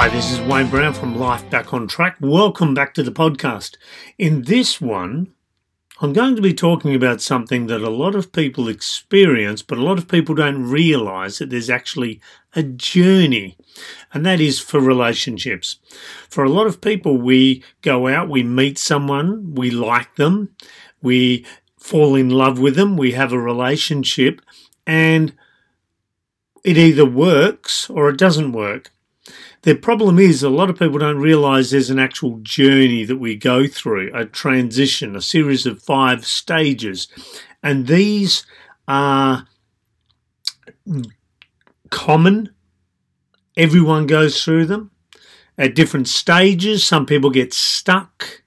Hi, this is Wayne Brown from Life Back on Track. Welcome back to the podcast. In this one, I'm going to be talking about something that a lot of people experience, but a lot of people don't realize that there's actually a journey, and that is for relationships. For a lot of people, we go out, we meet someone, we like them, we fall in love with them, we have a relationship, and it either works or it doesn't work. The problem is, a lot of people don't realize there's an actual journey that we go through, a transition, a series of five stages. And these are common. Everyone goes through them at different stages. Some people get stuck.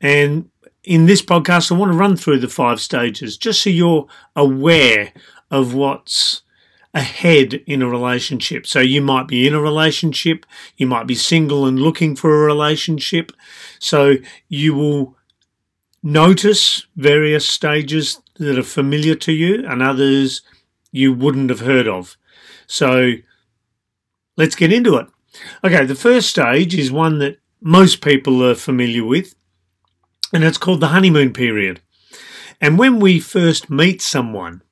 And in this podcast, I want to run through the five stages just so you're aware of what's ahead in a relationship. So you might be in a relationship, you might be single and looking for a relationship. So you will notice various stages that are familiar to you and others you wouldn't have heard of. So let's get into it. Okay, the first stage is one that most people are familiar with, and it's called the honeymoon period. And when we first meet someone,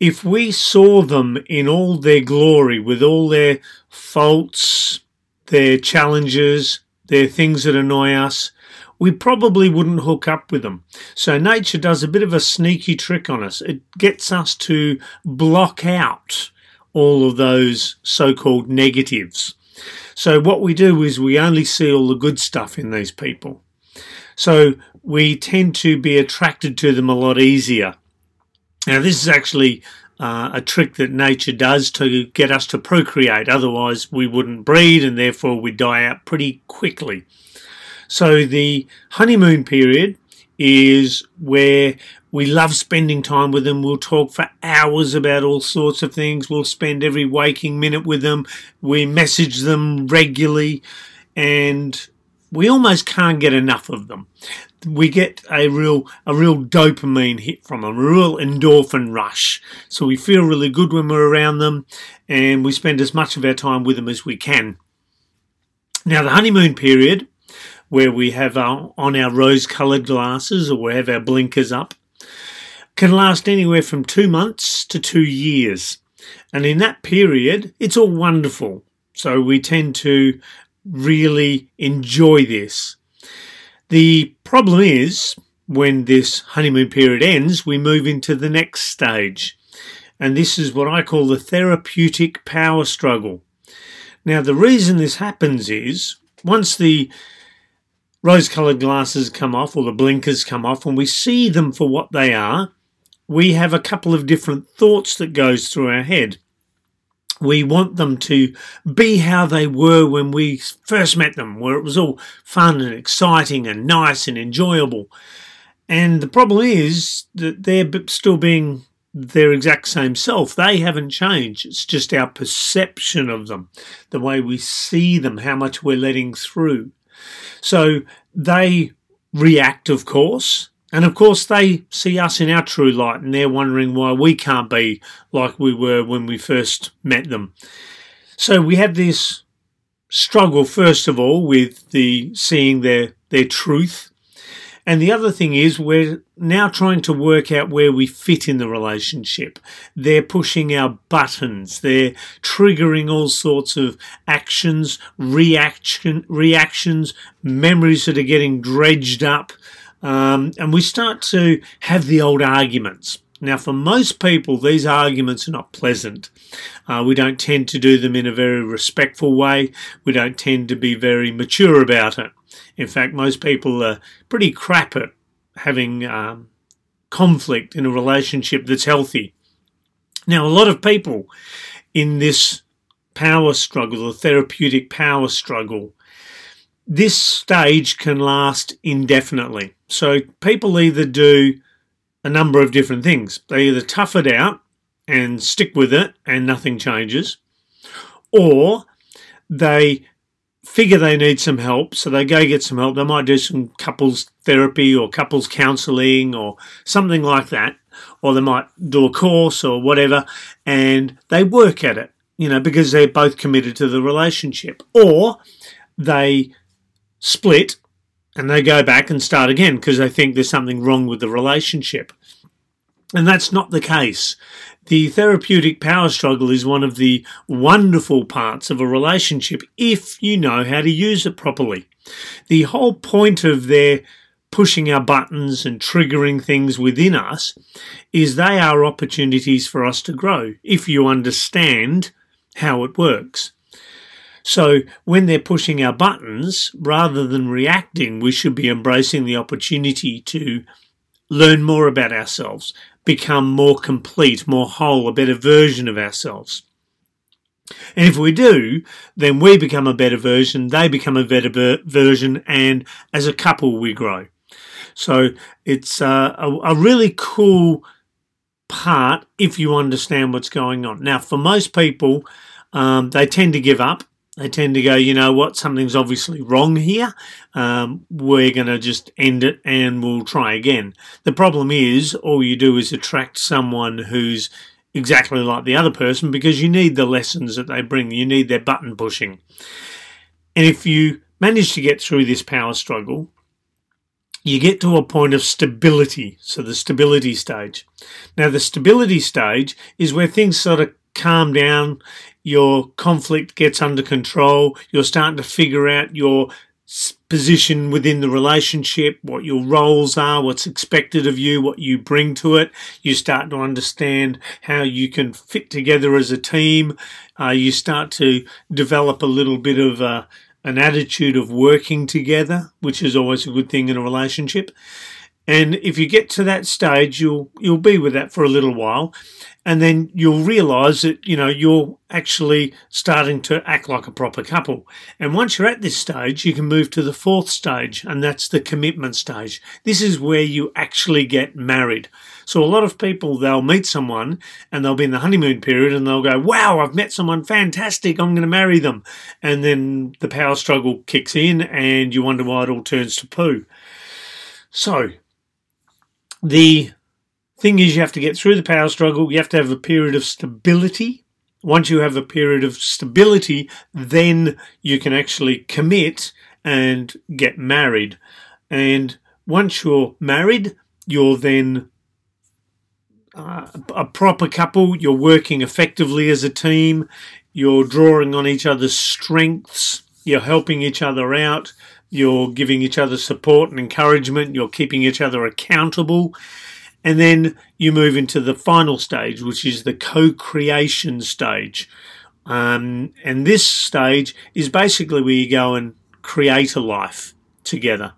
if we saw them in all their glory, with all their faults, their challenges, their things that annoy us, we probably wouldn't hook up with them. So nature does a bit of a sneaky trick on us. It gets us to block out all of those so-called negatives. So what we do is we only see all the good stuff in these people. So we tend to be attracted to them a lot easier. Now, this is actually uh, a trick that nature does to get us to procreate. Otherwise, we wouldn't breed and therefore we die out pretty quickly. So, the honeymoon period is where we love spending time with them. We'll talk for hours about all sorts of things. We'll spend every waking minute with them. We message them regularly and we almost can't get enough of them. We get a real a real dopamine hit from them, a real endorphin rush. So we feel really good when we're around them, and we spend as much of our time with them as we can. Now, the honeymoon period, where we have our, on our rose-coloured glasses or we have our blinkers up, can last anywhere from two months to two years. And in that period, it's all wonderful. So we tend to really enjoy this. The problem is when this honeymoon period ends, we move into the next stage. And this is what I call the therapeutic power struggle. Now, the reason this happens is once the rose coloured glasses come off or the blinkers come off and we see them for what they are, we have a couple of different thoughts that goes through our head we want them to be how they were when we first met them, where it was all fun and exciting and nice and enjoyable. And the problem is that they're still being their exact same self. They haven't changed. It's just our perception of them, the way we see them, how much we're letting through. So they react, of course, and of course, they see us in our true light and they're wondering why we can't be like we were when we first met them. So we have this struggle, first of all, with the seeing their, their truth. And the other thing is, we're now trying to work out where we fit in the relationship. They're pushing our buttons. They're triggering all sorts of actions, reaction, reactions, memories that are getting dredged up um, and we start to have the old arguments. Now, for most people, these arguments are not pleasant. Uh, we don't tend to do them in a very respectful way. We don't tend to be very mature about it. In fact, most people are pretty crap at having um, conflict in a relationship that's healthy. Now, a lot of people in this power struggle, the therapeutic power struggle, this stage can last indefinitely. So people either do a number of different things. They either tough it out and stick with it and nothing changes, or they figure they need some help, so they go get some help. They might do some couples therapy or couples counseling or something like that, or they might do a course or whatever, and they work at it you know, because they're both committed to the relationship. Or they split and they go back and start again because they think there's something wrong with the relationship. And that's not the case. The therapeutic power struggle is one of the wonderful parts of a relationship if you know how to use it properly. The whole point of their pushing our buttons and triggering things within us is they are opportunities for us to grow if you understand how it works. So when they're pushing our buttons, rather than reacting, we should be embracing the opportunity to learn more about ourselves, become more complete, more whole, a better version of ourselves. And if we do, then we become a better version, they become a better ver- version, and as a couple, we grow. So it's uh, a, a really cool part if you understand what's going on. Now, for most people, um, they tend to give up. They tend to go, you know what, something's obviously wrong here. Um, we're going to just end it and we'll try again. The problem is, all you do is attract someone who's exactly like the other person because you need the lessons that they bring. You need their button pushing. And if you manage to get through this power struggle, you get to a point of stability. So the stability stage. Now, the stability stage is where things sort of calm down, your conflict gets under control, you're starting to figure out your position within the relationship, what your roles are, what's expected of you, what you bring to it. You start to understand how you can fit together as a team. Uh, you start to develop a little bit of a, an attitude of working together, which is always a good thing in a relationship. And if you get to that stage, you'll you'll be with that for a little while, and then you'll realise that you know you're actually starting to act like a proper couple. And once you're at this stage, you can move to the fourth stage, and that's the commitment stage. This is where you actually get married. So a lot of people they'll meet someone and they'll be in the honeymoon period and they'll go, "Wow, I've met someone fantastic. I'm going to marry them," and then the power struggle kicks in, and you wonder why it all turns to poo. So the thing is, you have to get through the power struggle. You have to have a period of stability. Once you have a period of stability, then you can actually commit and get married. And once you're married, you're then uh, a proper couple. You're working effectively as a team. You're drawing on each other's strengths. You're helping each other out. You're giving each other support and encouragement. You're keeping each other accountable. And then you move into the final stage, which is the co creation stage. Um, and this stage is basically where you go and create a life together.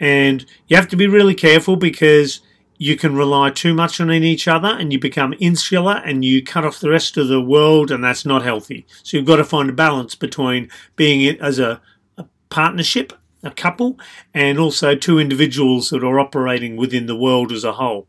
And you have to be really careful because you can rely too much on each other and you become insular and you cut off the rest of the world, and that's not healthy. So you've got to find a balance between being it as a partnership, a couple, and also two individuals that are operating within the world as a whole.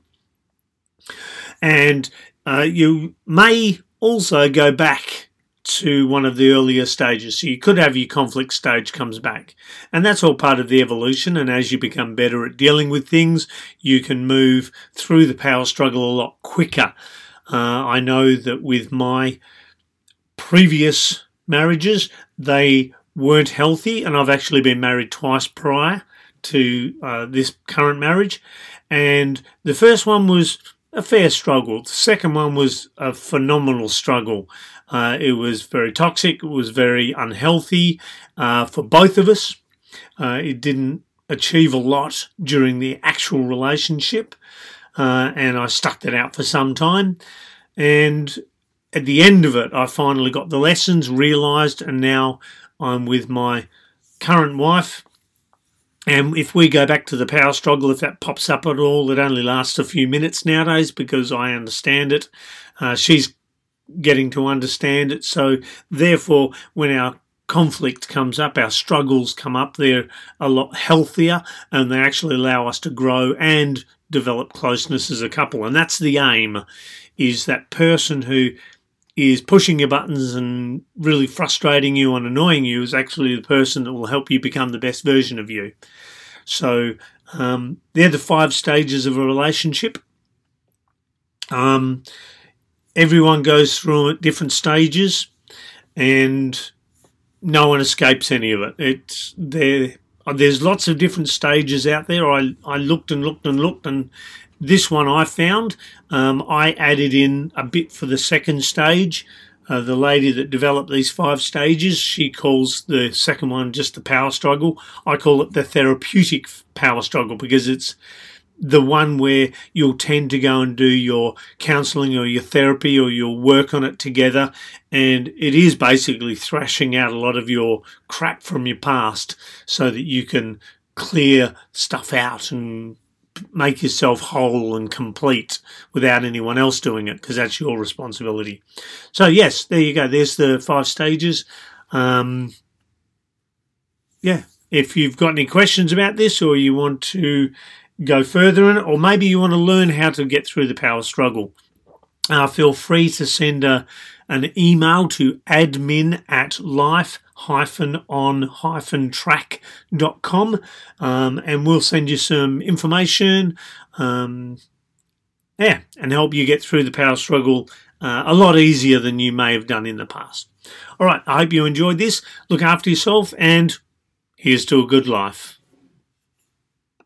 And uh, you may also go back to one of the earlier stages. So you could have your conflict stage comes back. And that's all part of the evolution. And as you become better at dealing with things, you can move through the power struggle a lot quicker. Uh, I know that with my previous marriages, they weren't healthy, and I've actually been married twice prior to uh, this current marriage. And the first one was a fair struggle. The second one was a phenomenal struggle. Uh, it was very toxic. It was very unhealthy uh, for both of us. Uh, it didn't achieve a lot during the actual relationship, uh, and I stuck that out for some time. And at the end of it, I finally got the lessons, realised, and now I'm with my current wife. And if we go back to the power struggle, if that pops up at all, it only lasts a few minutes nowadays because I understand it. Uh, she's getting to understand it. So, therefore, when our conflict comes up, our struggles come up, they're a lot healthier and they actually allow us to grow and develop closeness as a couple. And that's the aim is that person who is pushing your buttons and really frustrating you and annoying you is actually the person that will help you become the best version of you. So um, they're the five stages of a relationship. Um, everyone goes through at different stages. and no one escapes any of it. It's there. There's lots of different stages out there. I, I looked and looked and looked, and this one I found. Um, I added in a bit for the second stage. Uh, the lady that developed these five stages, she calls the second one just the power struggle. I call it the therapeutic power struggle because it's the one where you'll tend to go and do your counseling or your therapy or your work on it together. And it is basically thrashing out a lot of your crap from your past so that you can clear stuff out and make yourself whole and complete without anyone else doing it because that's your responsibility. So, yes, there you go. There's the five stages. Um, yeah. If you've got any questions about this or you want to go further in it, or maybe you want to learn how to get through the power struggle, uh, feel free to send a, an email to admin at life on track.com um, and we'll send you some information um, yeah and help you get through the power struggle uh, a lot easier than you may have done in the past. All right i hope you enjoyed this. Look after yourself and here's to a good life